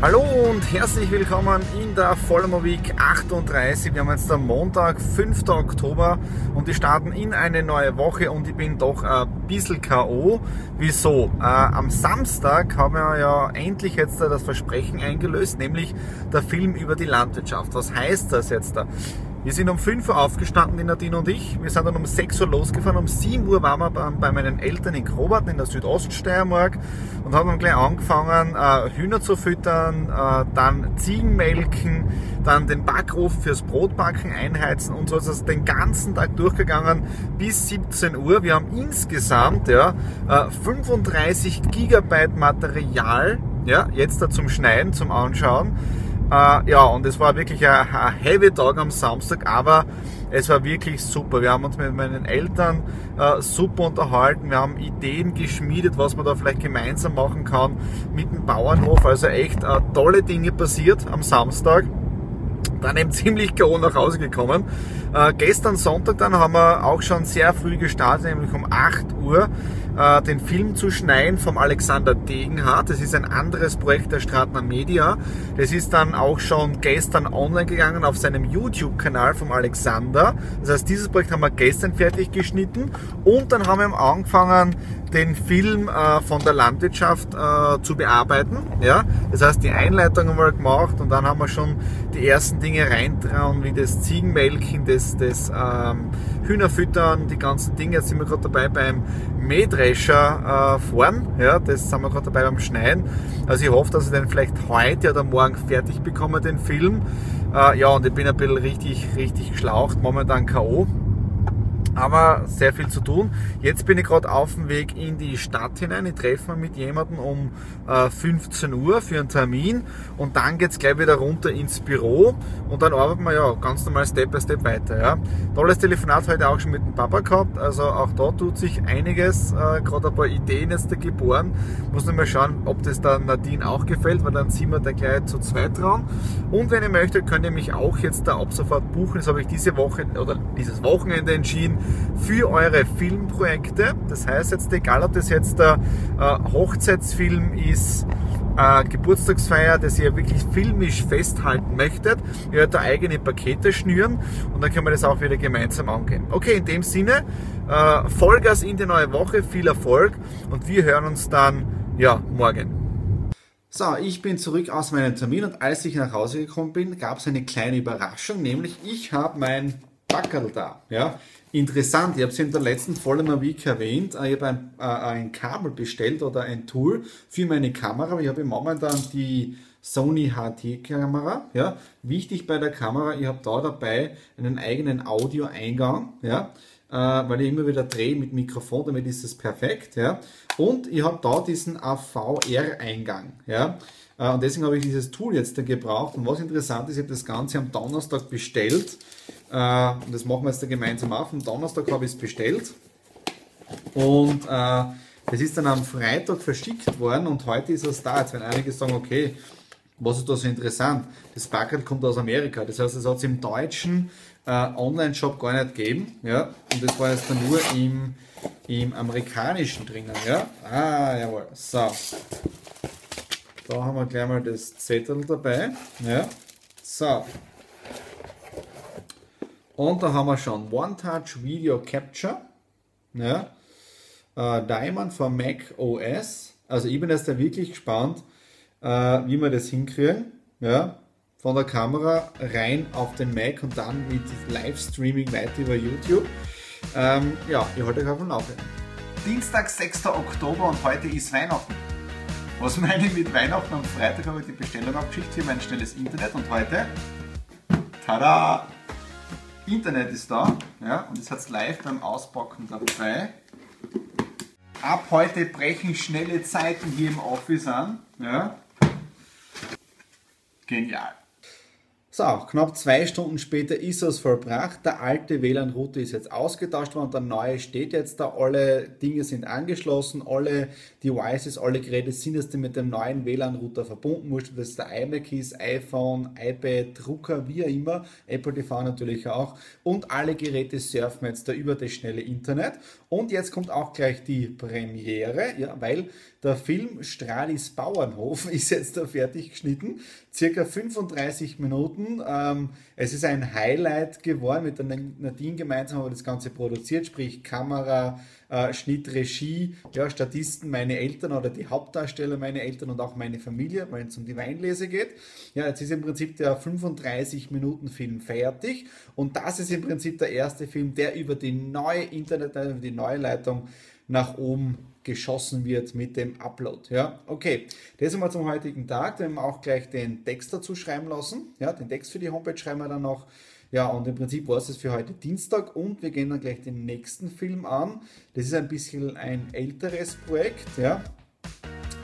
Hallo und herzlich willkommen in der Vollmer Week 38. Wir haben jetzt am Montag, 5. Oktober und wir starten in eine neue Woche und ich bin doch ein bisschen K.O. Wieso? Äh, am Samstag haben wir ja endlich jetzt das Versprechen eingelöst, nämlich der Film über die Landwirtschaft. Was heißt das jetzt da? Wir sind um 5 Uhr aufgestanden, die Nadine und ich. Wir sind dann um 6 Uhr losgefahren. Um 7 Uhr waren wir bei meinen Eltern in Krobaten in der Südoststeiermark und haben dann gleich angefangen, äh, Hühner zu füttern, äh, dann Ziegen melken, dann den Backofen fürs Brotbacken einheizen und so ist es den ganzen Tag durchgegangen bis 17 Uhr. Wir haben insgesamt ja, 35 äh, Gigabyte Material ja, jetzt da zum Schneiden, zum Anschauen. Äh, ja, und es war wirklich ein, ein heavy Tag am Samstag, aber es war wirklich super. Wir haben uns mit meinen Eltern äh, super unterhalten. Wir haben Ideen geschmiedet, was man da vielleicht gemeinsam machen kann mit dem Bauernhof. Also echt äh, tolle Dinge passiert am Samstag dann eben ziemlich K.O. nach Hause gekommen. Äh, gestern Sonntag dann haben wir auch schon sehr früh gestartet, nämlich um 8 Uhr, äh, den Film zu schneiden vom Alexander Degenhardt. Das ist ein anderes Projekt der Stratner Media. Das ist dann auch schon gestern online gegangen auf seinem YouTube-Kanal vom Alexander. Das heißt, dieses Projekt haben wir gestern fertig geschnitten und dann haben wir angefangen, den Film äh, von der Landwirtschaft äh, zu bearbeiten. Das heißt, die Einleitung haben wir gemacht und dann haben wir schon die ersten Dinge reintrauen, wie das Ziegenmelken, das, das ähm, Hühnerfüttern, die ganzen Dinge. Jetzt sind wir gerade dabei beim Mähdrescher äh, fahren. Ja? Das sind wir gerade dabei beim Schneiden. Also ich hoffe, dass ich den vielleicht heute oder morgen fertig bekomme, den Film. Äh, ja, und ich bin ein bisschen richtig, richtig geschlaucht, momentan K.O aber sehr viel zu tun. Jetzt bin ich gerade auf dem Weg in die Stadt hinein. Ich treffe mich mit jemandem um äh, 15 Uhr für einen Termin und dann geht es gleich wieder runter ins Büro und dann arbeiten wir ja ganz normal Step by Step weiter. Ja. Tolles Telefonat heute auch schon mit dem Papa gehabt, also auch da tut sich einiges, äh, gerade ein paar Ideen jetzt da geboren. Muss noch mal schauen, ob das dann Nadine auch gefällt, weil dann ziehen wir da gleich zu zweit dran. Und wenn ihr möchtet, könnt ihr mich auch jetzt da ab sofort buchen. Das habe ich diese Woche oder dieses Wochenende entschieden für eure Filmprojekte. Das heißt jetzt, egal ob das jetzt der äh, Hochzeitsfilm ist, äh, Geburtstagsfeier, das ihr wirklich filmisch festhalten möchtet, ihr werdet da eigene Pakete schnüren und dann können wir das auch wieder gemeinsam angehen. Okay, in dem Sinne, äh, Vollgas in die neue Woche, viel Erfolg und wir hören uns dann ja morgen. So, ich bin zurück aus meinem Termin und als ich nach Hause gekommen bin, gab es eine kleine Überraschung, nämlich ich habe mein Backerl da. Ja? Interessant, ich habe es in der letzten Folge Week erwähnt, ich habe ein, äh, ein Kabel bestellt oder ein Tool für meine Kamera. Ich habe momentan die Sony HT-Kamera. Ja? Wichtig bei der Kamera, ich habe da dabei einen eigenen Audioeingang, ja? Äh, weil ich immer wieder drehe mit Mikrofon, damit ist es perfekt. Ja? Und ich habe da diesen AVR-Eingang. Ja? Äh, und deswegen habe ich dieses Tool jetzt gebraucht. Und was interessant ist, ich habe das Ganze am Donnerstag bestellt. Äh, das machen wir jetzt da gemeinsam auf. Am Donnerstag habe ich es bestellt. Und äh, es ist dann am Freitag verschickt worden und heute ist es da. Jetzt werden einige sagen, okay, was ist da so interessant? Das Paket kommt aus Amerika. Das heißt, es hat es im deutschen äh, Online-Shop gar nicht gegeben. Ja? Und das war jetzt dann nur im, im amerikanischen drinnen. Ja? Ah, jawohl. So. Da haben wir gleich mal das Zettel dabei. Ja. So. Und da haben wir schon One-Touch Video Capture. Ja. Äh, Diamond von Mac OS. Also ich bin jetzt da wirklich gespannt, äh, wie wir das hinkriegen. Ja. Von der Kamera rein auf den Mac und dann mit Livestreaming weiter über YouTube. Ähm, ja, ich halte euch auf dem Laufenden. Dienstag, 6. Oktober und heute ist Weihnachten. Was meine ich mit Weihnachten? Am Freitag habe ich die Bestellung abgeschickt für mein schnelles Internet und heute, tada, Internet ist da. Ja, und jetzt hat es live beim Auspacken dabei. Ab heute brechen schnelle Zeiten hier im Office an. Ja. Genial. So, knapp zwei Stunden später ist es vollbracht. Der alte WLAN-Router ist jetzt ausgetauscht worden, der neue steht jetzt da. Alle Dinge sind angeschlossen, alle Devices, alle Geräte sind jetzt mit dem neuen WLAN-Router verbunden. Wurscht, ob das der iMac ist, iPhone, iPad, Drucker, wie auch immer. Apple TV natürlich auch. Und alle Geräte surfen jetzt da über das schnelle Internet. Und jetzt kommt auch gleich die Premiere, ja, weil der Film Stralis Bauernhof ist jetzt da fertig geschnitten. Circa 35 Minuten. Ähm, es ist ein Highlight geworden. Mit der Nadine gemeinsam haben wir das Ganze produziert, sprich Kamera, äh, Schnitt, Regie, ja, Statisten, meine Eltern oder die Hauptdarsteller, meine Eltern und auch meine Familie, wenn es um die Weinlese geht. Ja, jetzt ist im Prinzip der 35 Minuten Film fertig und das ist im Prinzip der erste Film, der über die neue Internet, über die neue Leitung nach oben geschossen wird mit dem Upload. Ja, okay. Das einmal zum heutigen Tag. Da haben wir auch gleich den Text dazu schreiben lassen. Ja, den Text für die Homepage schreiben wir dann noch. Ja, und im Prinzip war es für heute Dienstag und wir gehen dann gleich den nächsten Film an. Das ist ein bisschen ein älteres Projekt. Ja,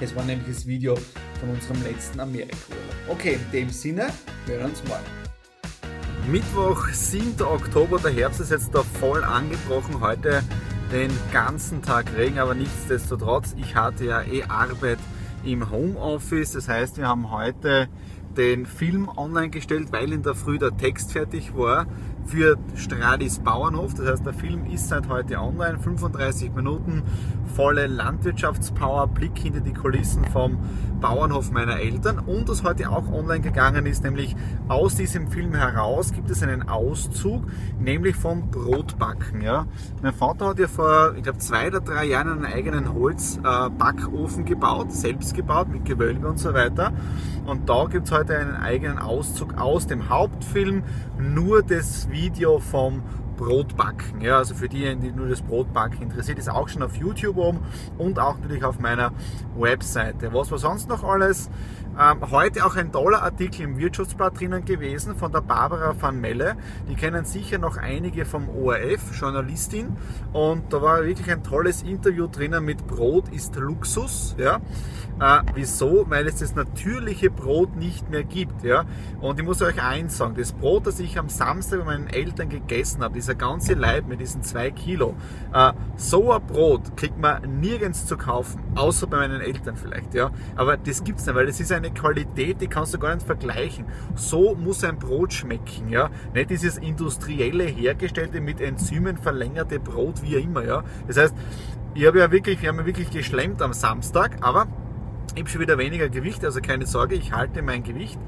es war nämlich das Video von unserem letzten Amerika-Urlaub. Okay, in dem Sinne, wir hören uns morgen. Mittwoch, 7. Oktober, der Herbst ist jetzt da voll angebrochen. Heute den ganzen Tag Regen, aber nichtsdestotrotz, ich hatte ja eh Arbeit im Homeoffice. Das heißt, wir haben heute den Film online gestellt, weil in der Früh der Text fertig war für Stradis Bauernhof. Das heißt, der Film ist seit heute online, 35 Minuten, volle Landwirtschaftspower, Blick hinter die Kulissen vom Bauernhof meiner Eltern. Und was heute auch online gegangen ist, nämlich aus diesem Film heraus gibt es einen Auszug, nämlich vom Brotbacken. Ja. Mein Vater hat ja vor, ich glaube, zwei oder drei Jahren einen eigenen Holzbackofen gebaut, selbst gebaut, mit Gewölbe und so weiter. Und da gibt es heute einen eigenen Auszug aus dem Hauptfilm, nur das Video vom Brotbacken. Ja, also für diejenigen, die nur das Brotbacken interessiert, ist auch schon auf YouTube oben und auch natürlich auf meiner Webseite. Was war sonst noch alles? Ähm, heute auch ein toller Artikel im Wirtschaftsblatt drinnen gewesen von der Barbara van Melle. Die kennen sicher noch einige vom ORF, Journalistin. Und da war wirklich ein tolles Interview drinnen mit Brot ist Luxus. Ja? Äh, wieso? Weil es das natürliche Brot nicht mehr gibt. Ja? Und ich muss euch eins sagen, das Brot, das ich am Samstag bei meinen Eltern gegessen habe, dieser ganze Leib mit diesen zwei Kilo, äh, so ein Brot kriegt man nirgends zu kaufen, außer bei meinen Eltern vielleicht. Ja? Aber das gibt es nicht, weil das ist eine Qualität, die kannst du gar nicht vergleichen. So muss ein Brot schmecken. Ja? Nicht dieses industrielle, hergestellte, mit Enzymen verlängerte Brot, wie immer. Ja? Das heißt, ich habe ja wirklich, wir haben ja wirklich geschlemmt am Samstag, aber ich habe schon wieder weniger Gewicht, also keine Sorge, ich halte mein Gewicht.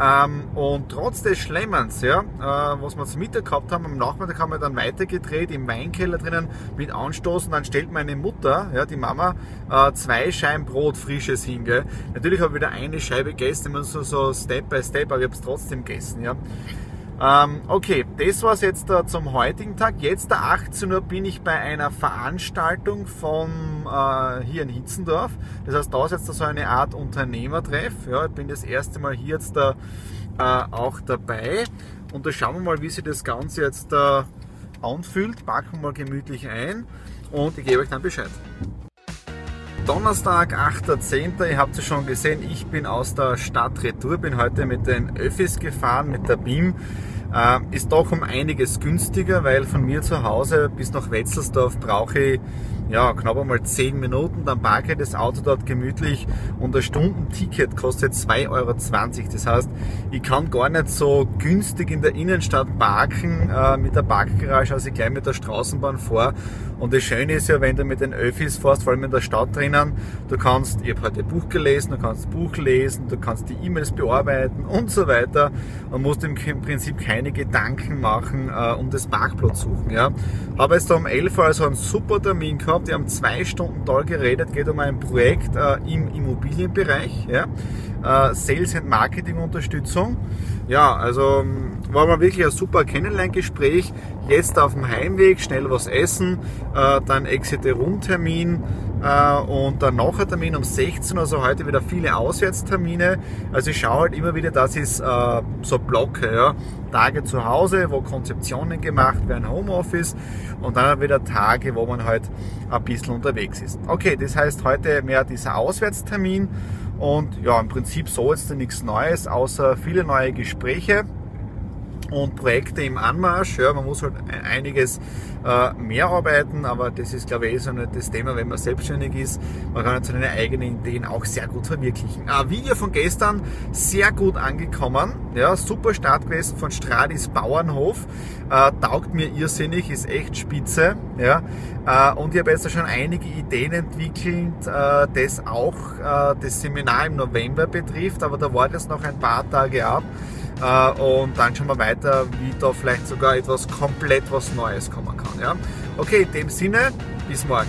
Ähm, und trotz des Schlemmens, ja, äh, was wir zum Mittag gehabt haben, am Nachmittag haben wir dann weitergedreht im Weinkeller drinnen mit Anstoßen. Dann stellt meine Mutter, ja, die Mama, äh, zwei Scheiben Brot frisches hin. Gell. Natürlich habe ich wieder eine Scheibe gegessen, immer so, so Step by Step, aber ich habe es trotzdem gegessen. Ja. Ähm, okay, das war es jetzt äh, zum heutigen Tag. Jetzt, der 18 Uhr, bin ich bei einer Veranstaltung von äh, hier in Hitzendorf. Das heißt, da ist jetzt so eine Art Unternehmertreff. Ja, ich bin das erste Mal hier jetzt äh, auch dabei. Und da schauen wir mal, wie sich das Ganze jetzt äh, anfühlt. Packen wir mal gemütlich ein und ich gebe euch dann Bescheid. Donnerstag, 8.10. Ihr habt es schon gesehen, ich bin aus der Stadt Retour, bin heute mit den Öffis gefahren, mit der BIM. Äh, ist doch um einiges günstiger, weil von mir zu Hause bis nach Wetzelsdorf brauche ich ja, knapp einmal 10 Minuten, dann parke ich das Auto dort gemütlich und ein Stundenticket kostet 2,20 Euro. Das heißt, ich kann gar nicht so günstig in der Innenstadt parken äh, mit der Parkgarage, als ich gleich mit der Straßenbahn fahre. Und das Schöne ist ja, wenn du mit den Öffis fährst, vor allem in der Stadt drinnen, du kannst, ich habe heute ein Buch gelesen, du kannst Buch lesen, du kannst die E-Mails bearbeiten und so weiter und musst im Prinzip keine keine Gedanken machen äh, um das Parkplatz suchen. Ja. Habe jetzt um 11 Uhr also einen super Termin gehabt, die haben zwei Stunden toll geredet, geht um ein Projekt äh, im Immobilienbereich, ja. äh, Sales and Marketing Unterstützung. Ja, also ähm, war mal wirklich ein super Kennenlerngespräch. Jetzt auf dem Heimweg schnell was essen, äh, dann Exit-Rundtermin äh, und dann noch ein Termin um 16 Uhr, also heute wieder viele Auswärtstermine. Also ich schaue halt immer wieder, dass ich äh, so blocke, ja. Tage zu Hause, wo Konzeptionen gemacht werden, Homeoffice und dann wieder Tage, wo man halt ein bisschen unterwegs ist. Okay, das heißt heute mehr dieser Auswärtstermin und ja, im Prinzip so jetzt nichts Neues, außer viele neue Gespräche und Projekte im Anmarsch. Ja, man muss halt einiges äh, mehr arbeiten, aber das ist, glaube ich, eh so nicht das Thema, wenn man selbstständig ist. Man kann seine eigenen Ideen auch sehr gut verwirklichen. Ein Video von gestern, sehr gut angekommen. Ja, super Start gewesen von Stradis Bauernhof. Äh, taugt mir irrsinnig, ist echt spitze. Ja, äh, und ich habe jetzt schon einige Ideen entwickelt, äh, das auch äh, das Seminar im November betrifft, aber da wartet es noch ein paar Tage ab. Äh, und dann schauen wir weiter, wie da vielleicht sogar etwas komplett was Neues kommen kann. Ja? Okay, in dem Sinne, bis morgen.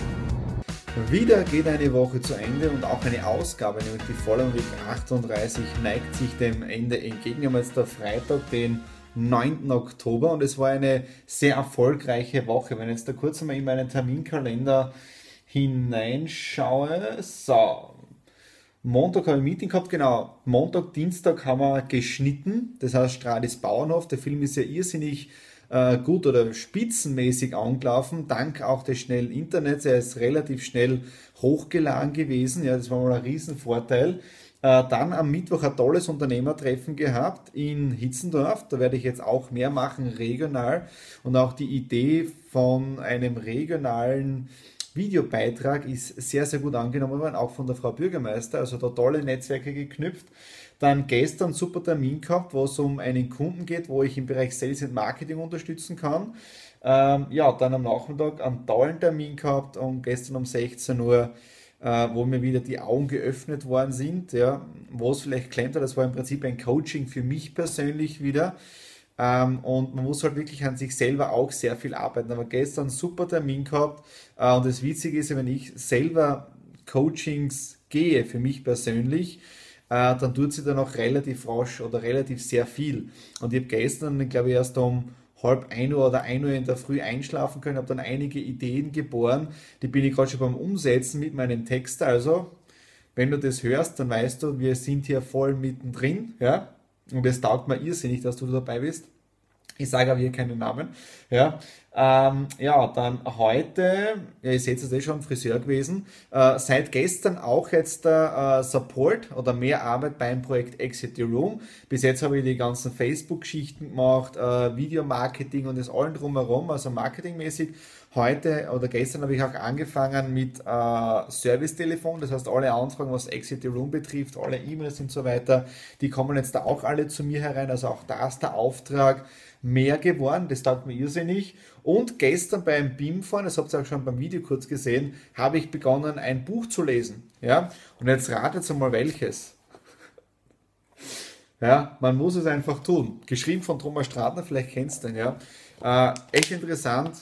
Wieder geht eine Woche zu Ende und auch eine Ausgabe, nämlich die Following Week 38, neigt sich dem Ende entgegen. Wir haben jetzt der Freitag, den 9. Oktober und es war eine sehr erfolgreiche Woche. Wenn ich jetzt da kurz einmal in meinen Terminkalender hineinschaue, so, Montag habe ich ein Meeting gehabt, genau. Montag, Dienstag haben wir geschnitten. Das heißt, Stradis Bauernhof. Der Film ist ja irrsinnig äh, gut oder spitzenmäßig angelaufen, dank auch des schnellen Internets. Er ist relativ schnell hochgeladen gewesen. Ja, das war mal ein Riesenvorteil. Äh, dann am Mittwoch ein tolles Unternehmertreffen gehabt in Hitzendorf. Da werde ich jetzt auch mehr machen, regional. Und auch die Idee von einem regionalen Videobeitrag ist sehr, sehr gut angenommen worden, auch von der Frau Bürgermeister. Also da tolle Netzwerke geknüpft. Dann gestern super Termin gehabt, wo es um einen Kunden geht, wo ich im Bereich Sales und Marketing unterstützen kann. Ähm, ja, dann am Nachmittag einen tollen Termin gehabt und gestern um 16 Uhr, äh, wo mir wieder die Augen geöffnet worden sind, ja, wo es vielleicht klemmt. Das war im Prinzip ein Coaching für mich persönlich wieder. Ähm, und man muss halt wirklich an sich selber auch sehr viel arbeiten. Aber gestern einen super Termin gehabt. Äh, und das Witzige ist, wenn ich selber Coachings gehe, für mich persönlich, äh, dann tut sie dann auch relativ rasch oder relativ sehr viel. Und ich habe gestern, glaube ich, erst um halb ein Uhr oder ein Uhr in der Früh einschlafen können, habe dann einige Ideen geboren, die bin ich gerade schon beim Umsetzen mit meinem Text. Also, wenn du das hörst, dann weißt du, wir sind hier voll mittendrin, ja. Und es taugt mir irrsinnig, dass du dabei bist. Ich sage aber hier keinen Namen. Ja, ähm, ja dann heute, ja, ihr seht es eh schon, Friseur gewesen. Äh, seit gestern auch jetzt der äh, Support oder mehr Arbeit beim Projekt Exit the Room. Bis jetzt habe ich die ganzen Facebook-Geschichten gemacht, äh, Videomarketing und das allen drumherum, also marketingmäßig. Heute oder gestern habe ich auch angefangen mit äh, Servicetelefon, das heißt alle Anfragen, was Exit the Room betrifft, alle E-Mails und so weiter, die kommen jetzt da auch alle zu mir herein. Also auch da ist der Auftrag mehr geworden, das taugt mir irrsinnig. Und gestern beim BIM-Fahren, das habt ihr auch schon beim Video kurz gesehen, habe ich begonnen, ein Buch zu lesen. Ja? Und jetzt ratet mal welches. Ja, man muss es einfach tun. Geschrieben von Thomas Stratner, vielleicht kennst du den, ja. Äh, echt interessant,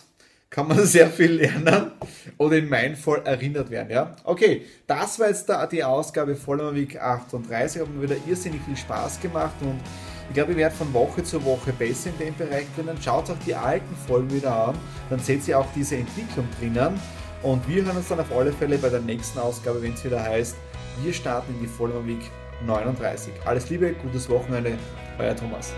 kann man sehr viel lernen oder in meinem Fall erinnert werden. Ja? Okay, das war jetzt die Ausgabe Voller Week 38. Hat mir wieder irrsinnig viel Spaß gemacht und ich glaube, ich werde von Woche zu Woche besser in dem Bereich drinnen. Schaut euch die alten Folgen wieder an, dann seht ihr auch diese Entwicklung drinnen. Und wir hören uns dann auf alle Fälle bei der nächsten Ausgabe, wenn es wieder heißt, wir starten in die Vollmer Week 39. Alles Liebe, gutes Wochenende, euer Thomas.